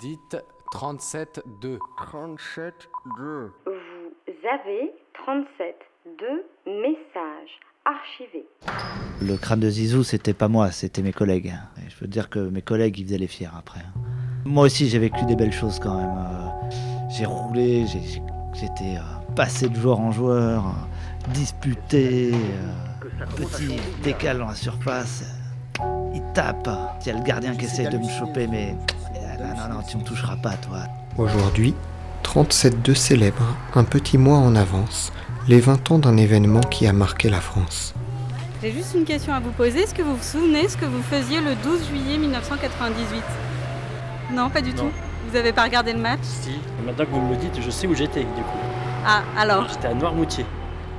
Dites 37-2. 37 2. Vous avez 37 de messages archivés. Le crâne de Zizou, c'était pas moi, c'était mes collègues. Et je veux dire que mes collègues, ils faisaient les fiers après. Moi aussi, j'ai vécu des belles choses quand même. Euh, J'ai roulé, j'étais euh, passé de joueur en joueur, euh, disputé, petit, décale dans la surface. Il tape. Il y a le gardien qui essaie de me choper, mais. Euh, Non, non, tu me toucheras pas, toi. Aujourd'hui, 37-2 célèbre, un petit mois en avance, les 20 ans d'un événement qui a marqué la France. J'ai juste une question à vous poser. Est-ce que vous vous souvenez ce que vous faisiez le 12 juillet 1998 Non, pas du Non. tout. Vous avez pas regardé le match? Si, maintenant que vous me le dites, je sais où j'étais du coup. Ah, alors? J'étais à Noirmoutier,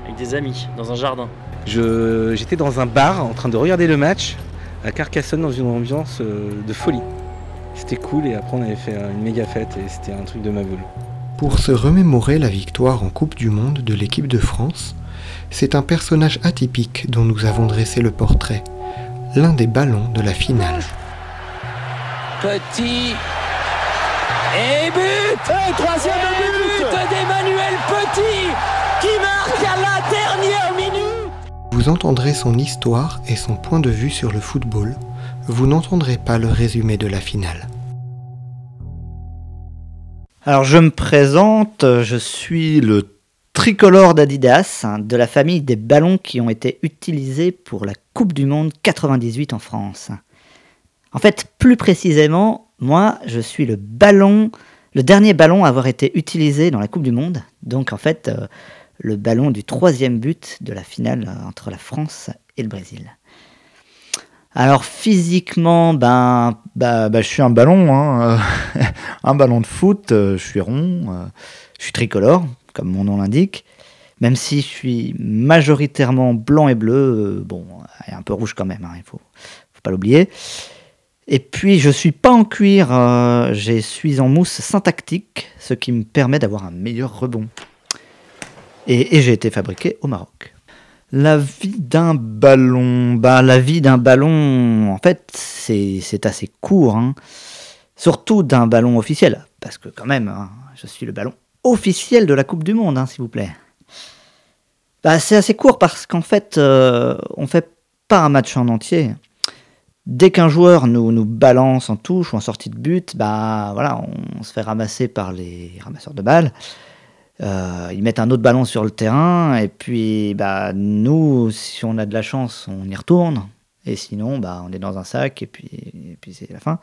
avec des amis, dans un jardin. Je- J'étais dans un bar en train de regarder le match à Carcassonne dans une ambiance euh, de folie. C'était cool et après on avait fait une méga fête et c'était un truc de ma boule. Pour se remémorer la victoire en Coupe du Monde de l'équipe de France, c'est un personnage atypique dont nous avons dressé le portrait, l'un des ballons de la finale. Petit. Et but Troisième but, d'Emmanuel Petit qui marque à la dernière minute Vous entendrez son histoire et son point de vue sur le football, vous n'entendrez pas le résumé de la finale. Alors je me présente, je suis le tricolore d'Adidas, de la famille des ballons qui ont été utilisés pour la Coupe du Monde 98 en France. En fait, plus précisément, moi je suis le ballon, le dernier ballon à avoir été utilisé dans la Coupe du Monde, donc en fait euh, le ballon du troisième but de la finale euh, entre la France et le Brésil. Alors physiquement, ben, bah, bah, je suis un ballon, hein, un ballon de foot, euh, je suis rond, euh, je suis tricolore, comme mon nom l'indique. Même si je suis majoritairement blanc et bleu, euh, bon, et un peu rouge quand même, hein, il faut, faut pas l'oublier. Et puis je suis pas en cuir, je suis en mousse syntactique, ce qui me permet d'avoir un meilleur rebond. Et j'ai été fabriqué au Maroc. La vie d'un ballon, bah, la vie d'un ballon, en fait, c'est assez court. hein. Surtout d'un ballon officiel, parce que quand même, hein, je suis le ballon officiel de la Coupe du Monde, hein, s'il vous plaît. Bah, c'est assez court parce qu'en fait, euh, on fait pas un match en entier. Dès qu'un joueur nous, nous balance en touche ou en sortie de but, bah voilà, on se fait ramasser par les ramasseurs de balles. Euh, ils mettent un autre ballon sur le terrain et puis bah nous, si on a de la chance, on y retourne. Et sinon, bah on est dans un sac et puis, et puis c'est la fin.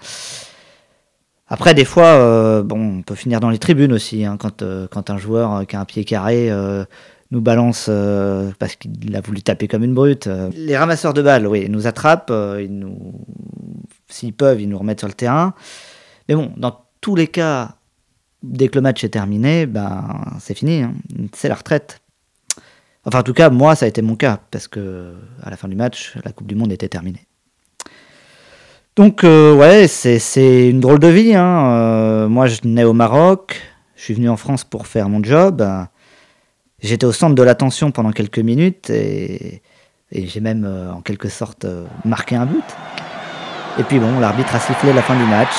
Après, des fois, euh, bon, on peut finir dans les tribunes aussi, hein, quand, euh, quand un joueur qui a un pied carré nous balance parce qu'il a voulu taper comme une brute. Les ramasseurs de balles, oui, nous attrapent, ils nous, s'ils peuvent, ils nous remettent sur le terrain. Mais bon, dans tous les cas, dès que le match est terminé, ben, c'est fini, hein. c'est la retraite. Enfin, en tout cas, moi, ça a été mon cas, parce que à la fin du match, la Coupe du Monde était terminée. Donc, euh, ouais, c'est une drôle de vie. hein. Euh, moi, je nais au Maroc, je suis venu en France pour faire mon job. J'étais au centre de l'attention pendant quelques minutes et, j'ai même, euh, en quelque sorte, marqué un but. Et puis bon, l'arbitre a sifflé la fin du match.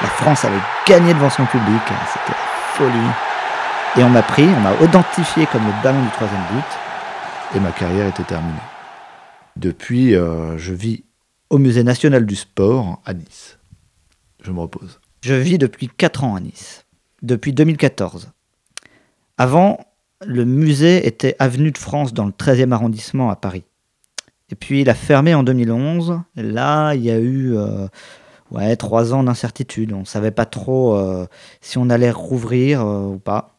La France avait gagné devant son public, c'était la folie. Et on m'a pris, on m'a identifié comme le ballon du troisième but. et ma carrière était terminée. Depuis, euh, je vis au Musée national du sport à Nice. Je me repose. Je vis depuis 4 ans à Nice, depuis 2014. Avant, le musée était avenue de France dans le 13e arrondissement à Paris. Et puis il a fermé en 2011. Et là, il y a eu euh, ouais, 3 ans d'incertitude. On ne savait pas trop euh, si on allait rouvrir euh, ou pas.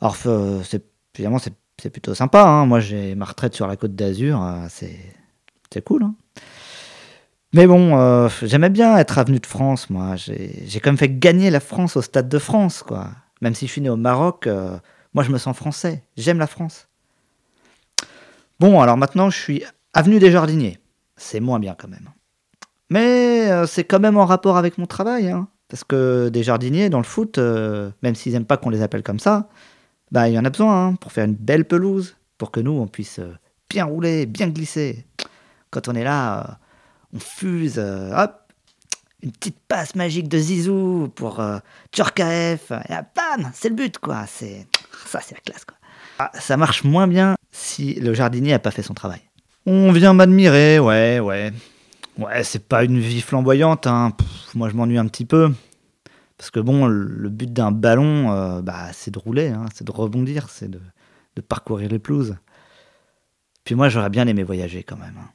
Alors, euh, c'est, évidemment, c'est, plutôt sympa. hein. Moi, j'ai ma retraite sur la côte d'Azur. c'est, cool. hein. Mais bon, j'aimais bien être avenue de France, moi. J'ai j'ai quand même fait gagner la France au Stade de France, quoi. Même si je suis né au Maroc, moi je me sens français. J'aime la France. Bon, alors maintenant je suis avenue des Jardiniers. C'est moins bien quand même. Mais euh, c'est quand même en rapport avec mon travail, hein. Parce que des jardiniers dans le foot, euh, même s'ils n'aiment pas qu'on les appelle comme ça, bah il y en a besoin hein, pour faire une belle pelouse, pour que nous on puisse euh, bien rouler, bien glisser. Quand on est là, on fuse, hop, une petite passe magique de Zizou pour Tchorkaeff, et bam, c'est le but, quoi. C'est ça, c'est la classe, quoi. Ah, ça marche moins bien si le jardinier a pas fait son travail. On vient m'admirer, ouais, ouais. Ouais, c'est pas une vie flamboyante, hein. Moi je m'ennuie un petit peu. Parce que bon, le but d'un ballon, euh, bah, c'est de rouler, hein, c'est de rebondir, c'est de, de parcourir les pelouses. Puis moi, j'aurais bien aimé voyager quand même. hein.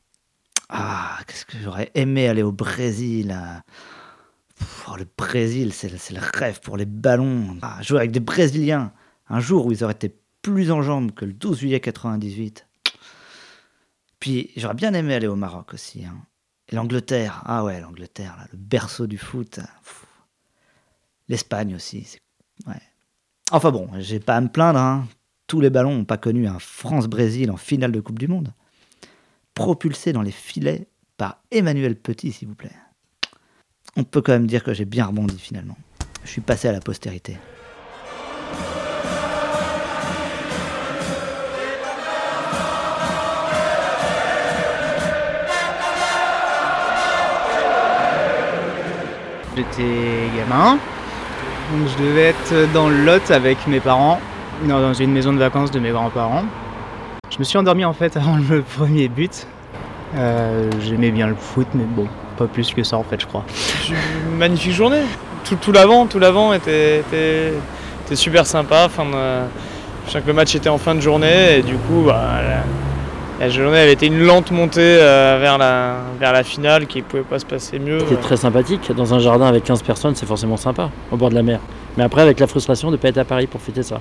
Ah, qu'est-ce que j'aurais aimé aller au Brésil. oh, le Brésil, c'est le, le rêve pour les ballons. Ah, jouer avec des Brésiliens, un jour où ils auraient été plus en jambes que le 12 juillet 98. Puis j'aurais bien aimé aller au Maroc aussi. hein. Et l'Angleterre, ah ouais, l'Angleterre, le berceau du foot. Pff. L'Espagne aussi. Ouais. Enfin bon, j'ai pas à me plaindre. hein. Tous les ballons n'ont pas connu un France-Brésil en finale de Coupe du Monde. Propulsé dans les filets par Emmanuel Petit, s'il vous plaît. On peut quand même dire que j'ai bien rebondi finalement. Je suis passé à la postérité. J'étais gamin, donc je devais être dans le Lot avec mes parents, dans dans une maison de vacances de mes grands-parents. Je me suis endormi en fait avant le premier but. Euh, J'aimais bien le foot, mais bon, pas plus que ça en fait, je crois. Une magnifique journée. Tout, l'avant, tout l'avant était, super sympa. Enfin, euh, je sens que le match était en fin de journée et du coup, bah, la, journée avait été une lente montée euh, vers, la, vers la finale qui pouvait pas se passer mieux. C'était très sympathique. Dans un jardin avec 15 personnes, c'est forcément sympa, au bord de la mer. Mais après, avec la frustration de ne pas être à Paris pour fêter ça.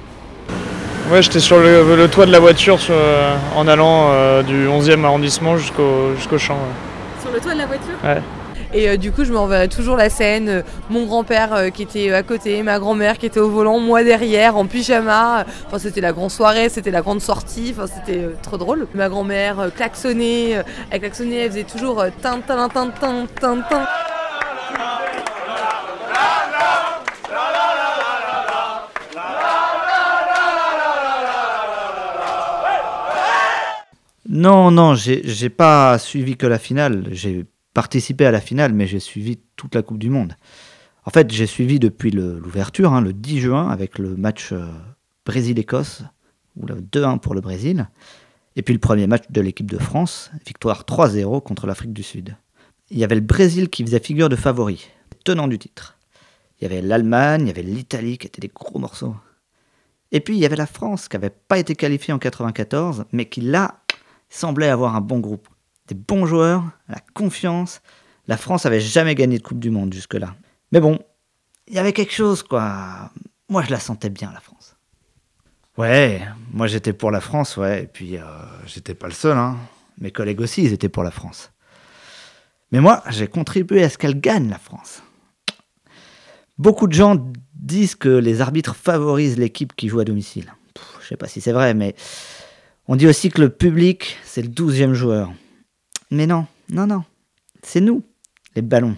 Ouais, j'étais sur le, le toit de la voiture sur- euh, en allant euh, du 11e arrondissement jusqu'au jusqu'au champ. ouais. Sur le toit de la voiture? Ouais. Et euh, du coup, je me reverrai toujours la scène. euh, mon grand-père euh, qui était à côté, ma grand-mère qui était au volant, moi derrière, en pyjama. Enfin, c'était la grande soirée, c'était la grande sortie. Enfin, c'était trop drôle. Ma grand-mère klaxonnait. elle klaxonnait, elle faisait toujours tin tin tin tin tin tin. Non, non, j'ai pas suivi que la finale. J'ai participé à la finale, mais j'ai suivi toute la Coupe du Monde. En fait, j'ai suivi depuis l'ouverture, hein, le 10 juin, avec le match euh, Brésil-Écosse, ou le 2-1 pour le Brésil. Et puis le premier match de l'équipe de France, victoire 3-0 contre l'Afrique du Sud. Il y avait le Brésil qui faisait figure de favori, tenant du titre. Il y avait l'Allemagne, il y avait l'Italie qui étaient des gros morceaux. Et puis il y avait la France qui n'avait pas été qualifiée en 94, mais qui là semblait avoir un bon groupe. Des bons joueurs, la confiance. La France avait jamais gagné de Coupe du Monde jusque-là. Mais bon, il y avait quelque chose, quoi. Moi, je la sentais bien, la France. Ouais, moi j'étais pour la France, ouais. Et puis, euh, j'étais pas le seul, hein. Mes collègues aussi, ils étaient pour la France. Mais moi, j'ai contribué à ce qu'elle gagne, la France. Beaucoup de gens disent que les arbitres favorisent l'équipe qui joue à domicile. Pff, je sais pas si c'est vrai, mais on dit aussi que le public, c'est le douzième joueur. Mais non, non, non. C'est nous, les ballons,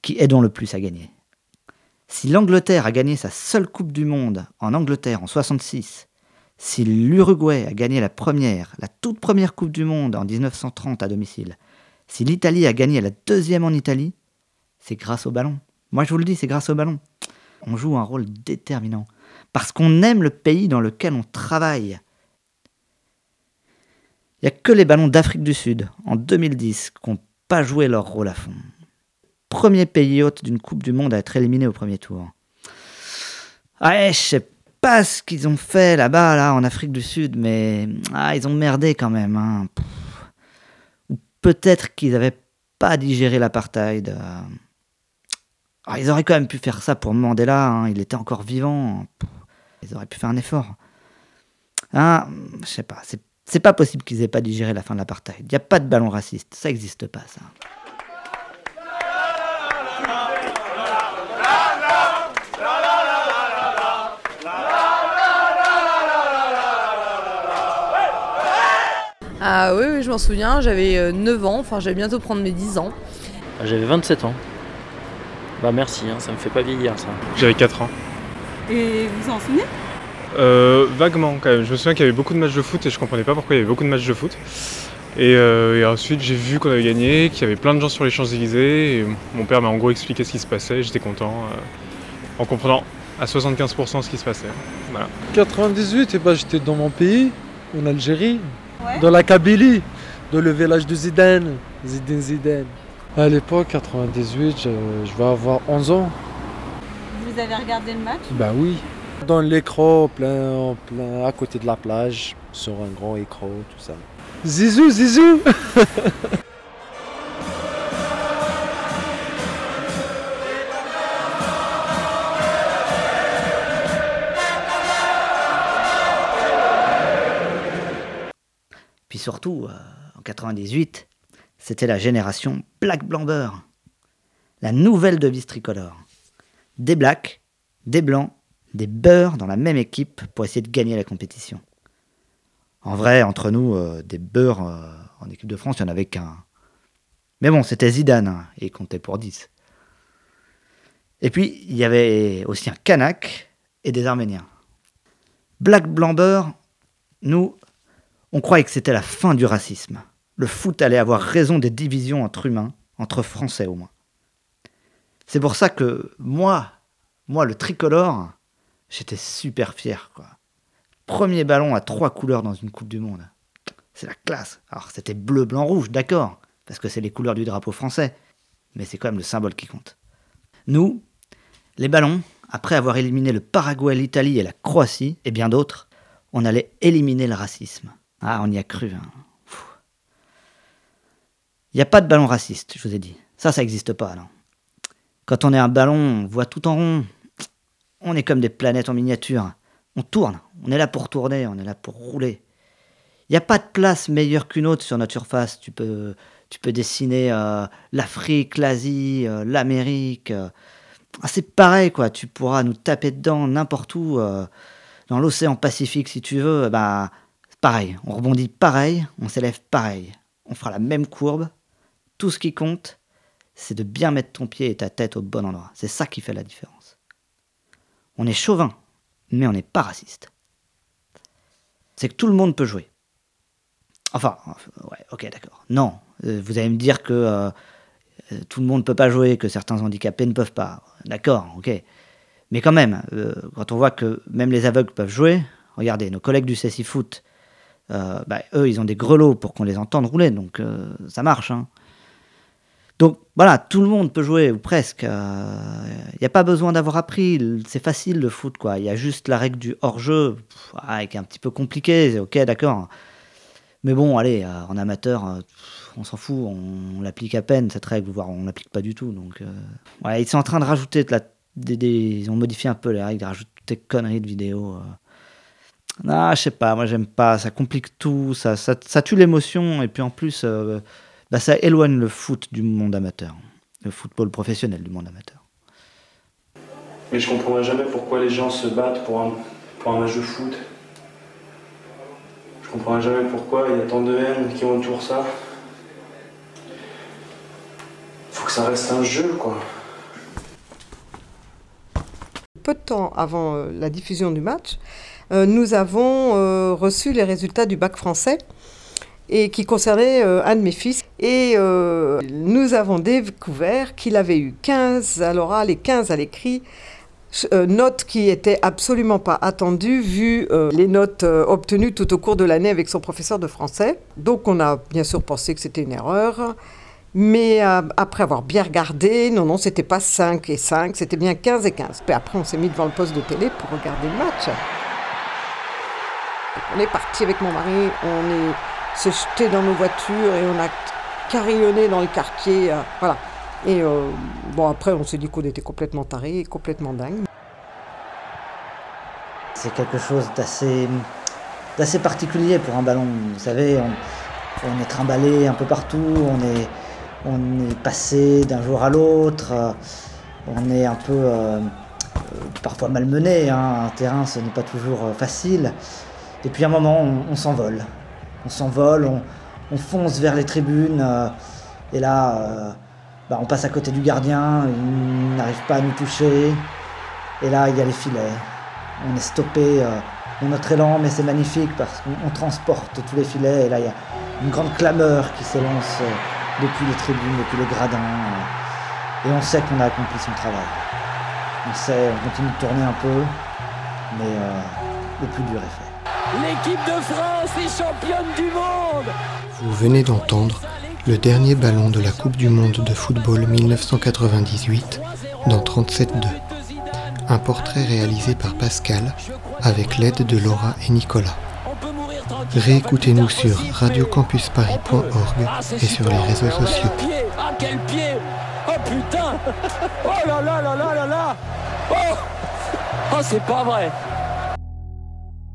qui aidons le plus à gagner. Si l'Angleterre a gagné sa seule Coupe du Monde en Angleterre en 66, si l'Uruguay a gagné la première, la toute première Coupe du Monde en 1930 à domicile, si l'Italie a gagné la deuxième en Italie, c'est grâce au ballon. Moi je vous le dis, c'est grâce au ballon. On joue un rôle déterminant. Parce qu'on aime le pays dans lequel on travaille. Il n'y a que les ballons d'Afrique du Sud, en 2010, qui n'ont pas joué leur rôle à fond. Premier pays hôte d'une Coupe du Monde à être éliminé au premier tour. Ouais, je sais pas ce qu'ils ont fait là-bas, là, en Afrique du Sud, mais ah, ils ont merdé quand même. hein. Ou peut-être qu'ils n'avaient pas digéré l'apartheid. euh. Ah, ils auraient quand même pu faire ça pour Mandela, hein, il était encore vivant. Ils auraient pu faire un effort. Ah, je sais pas, c'est pas possible qu'ils aient pas digéré la fin de l'apartheid. Il n'y a pas de ballon raciste, ça n'existe pas, ça. Ah oui, oui, je m'en souviens, j'avais euh, 9 ans, enfin j'allais bientôt prendre mes 10 ans. Ah, J'avais 27 ans. Bah merci, hein, ça me fait pas vieillir ça. J'avais 4 ans. Et vous vous en souvenez? Euh, vaguement quand même. Je me souviens qu'il y avait beaucoup de matchs de foot et je comprenais pas pourquoi il y avait beaucoup de matchs de foot. Et, euh, et ensuite, j'ai vu qu'on avait gagné, qu'il y avait plein de gens sur les Champs-Élysées. Mon père m'a en gros expliqué ce qui se passait. J'étais content euh, en comprenant à 75% ce qui se passait. Voilà. 98, et ben, j'étais dans mon pays, en Algérie, Ouais. dans la Kabylie, dans le village de Zidane, Zidane Zidane. À l'époque, 98, je, je vais avoir 11 ans. Vous avez regardé le match? Bah oui. Dans l'écran, plein, plein, à côté de la plage, sur un grand écran, tout ça. Zizou, Zizou Puis surtout, euh, en 98, c'était la génération Black Blanc Beurre. La nouvelle devise tricolore. Des blacks, des blancs, des beurres dans la même équipe pour essayer de gagner la compétition. En vrai, entre nous, euh, des beurres euh, en équipe de France, il n'y en avait qu'un. Mais bon, c'était Zidane, hein, et il comptait pour 10. Et puis, il y avait aussi un Kanak et des Arméniens. Black Blanc Beurre, nous, on croyait que c'était la fin du racisme. Le foot allait avoir raison des divisions entre humains, entre Français au moins. C'est pour ça que moi, moi le tricolore, j'étais super fier. Quoi. Premier ballon à trois couleurs dans une Coupe du Monde. C'est la classe. Alors c'était bleu, blanc, rouge, d'accord, parce que c'est les couleurs du drapeau français. Mais c'est quand même le symbole qui compte. Nous, les ballons, après avoir éliminé le Paraguay, l'Italie et la Croatie, et bien d'autres, on allait éliminer le racisme. Ah, on y a cru. hein. Il n'y a pas de ballon raciste, je vous ai dit. Ça, ça n'existe pas, non. Quand on est un ballon, on voit tout en rond. On est comme des planètes en miniature. On tourne. On est là pour tourner, on est là pour rouler. Il n'y a pas de place meilleure qu'une autre sur notre surface. Tu peux, tu peux dessiner euh, l'Afrique, l'Asie, euh, l'Amérique. euh. Ah, c'est pareil, quoi. Tu pourras nous taper dedans n'importe où. dans l'océan Pacifique, si tu veux. Bah, pareil. On rebondit pareil, on s'élève pareil. On fera la même courbe. Tout ce qui compte, c'est de bien mettre ton pied et ta tête au bon endroit. C'est ça qui fait la différence. On est chauvin, mais on n'est pas raciste. C'est que tout le monde peut jouer. Enfin, ouais, ok, d'accord. Non, euh, vous allez me dire que euh, euh, tout le monde ne peut pas jouer, que certains handicapés ne peuvent pas. D'accord, ok. Mais quand même, quand on voit que même les aveugles peuvent jouer, regardez, nos collègues du CSI Foot, bah, eux, ils ont des grelots pour qu'on les entende rouler, donc ça marche. hein. Donc voilà, tout le monde peut jouer, ou presque. Il n'y a pas besoin d'avoir appris, c'est facile le foot, quoi. Il y a juste la règle du hors-jeu, qui est un petit peu compliquée, ok, d'accord. Mais bon, allez, euh, en amateur, euh, on s'en fout, on, l'applique à peine, cette règle, voire on l'applique pas du tout. Donc, euh, ils sont en train de rajouter de la, des, ils ont modifié un peu les règles, ils rajoutent des conneries de vidéos. euh. Ah, je sais pas, moi j'aime pas, ça complique tout, ça, ça, tue l'émotion, et puis en plus, euh, bah, ça éloigne le foot du monde amateur, le football professionnel du monde amateur. Mais je comprendrai jamais pourquoi les gens se battent pour un, pour un match de foot. Je comprendrai jamais pourquoi il y a tant de haine qui entoure ça. Faut que ça reste un jeu, quoi. Peu de temps avant euh, la diffusion du match, euh, nous avons euh, reçu les résultats du bac français et qui concernait euh, un de mes fils. Et euh, nous avons découvert qu'il avait eu 15 à l'oral et 15 à l'écrit. euh, notes qui étaient absolument pas attendues vu les notes obtenues tout au cours de l'année avec son professeur de français. Donc on a bien sûr pensé que c'était une erreur. Mais après avoir bien regardé, non, non, c'était pas 5 et 5, c'était bien 15 et 15. Puis après, on s'est mis devant le poste de télé pour regarder le match. On est parti avec mon mari, on est s'est jeté dans nos voitures et on a carillonné dans le quartier. euh, voilà. Et euh, bon, après, on s'est dit qu'on était complètement tarés, complètement dingue. C'est quelque chose d'assez particulier pour un ballon. Vous savez, on, est trimballé un peu partout, on est, passé d'un jour à l'autre, euh, on est un peu parfois malmené. Hein. Un terrain, ce n'est pas toujours facile. Et puis à un moment, on s'envole. On s'envole, on, on fonce vers les tribunes. euh, et là, euh, bah, on passe à côté du gardien, il n'arrive pas à nous toucher. Et là, il y a les filets. On est stoppé euh, dans notre élan, mais c'est magnifique parce qu'on on transporte tous les filets. Et là, il y a, une grande clameur qui s'élance euh, depuis les tribunes, depuis les gradins. euh, Et on sait qu'on a accompli son travail. On sait, on continue de tourner un peu, mais euh, le plus dur est fait. L'équipe de France est championne du monde Vous venez d'entendre le dernier ballon de la Coupe du Monde de football 1998 dans 37-2. Un portrait réalisé par Pascal avec l'aide de Laura et Nicolas. Réécoutez-nous sur radiocampusparis.org et sur les réseaux sociaux. Ah quel pied Oh putain Oh là là là là là là Oh Oh c'est pas vrai